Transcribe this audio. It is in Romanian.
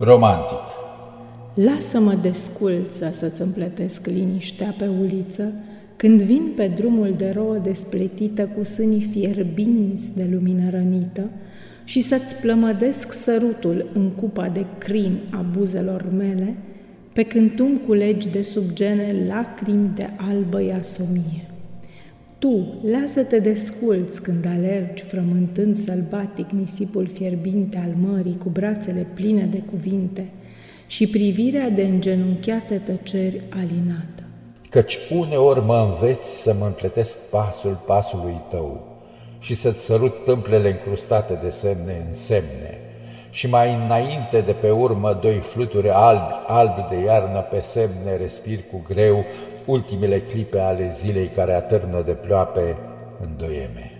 Romantic Lasă-mă desculță să-ți împletesc liniștea pe uliță, când vin pe drumul de rouă despletită cu sânii fierbinți de lumină rănită și să-ți plămădesc sărutul în cupa de crin a buzelor mele, pe când tu culegi de sub gene lacrimi de albă iasomie. Tu, lasă-te desculți când alergi, frământând sălbatic nisipul fierbinte al mării cu brațele pline de cuvinte și privirea de îngenunchiate tăceri alinată. Căci uneori mă înveți să mă împletesc pasul pasului tău și să-ți sărut tâmplele încrustate de semne în semne, și mai înainte de pe urmă doi fluturi albi, albi de iarnă pe semne respir cu greu ultimele clipe ale zilei care atârnă de ploape în doieme.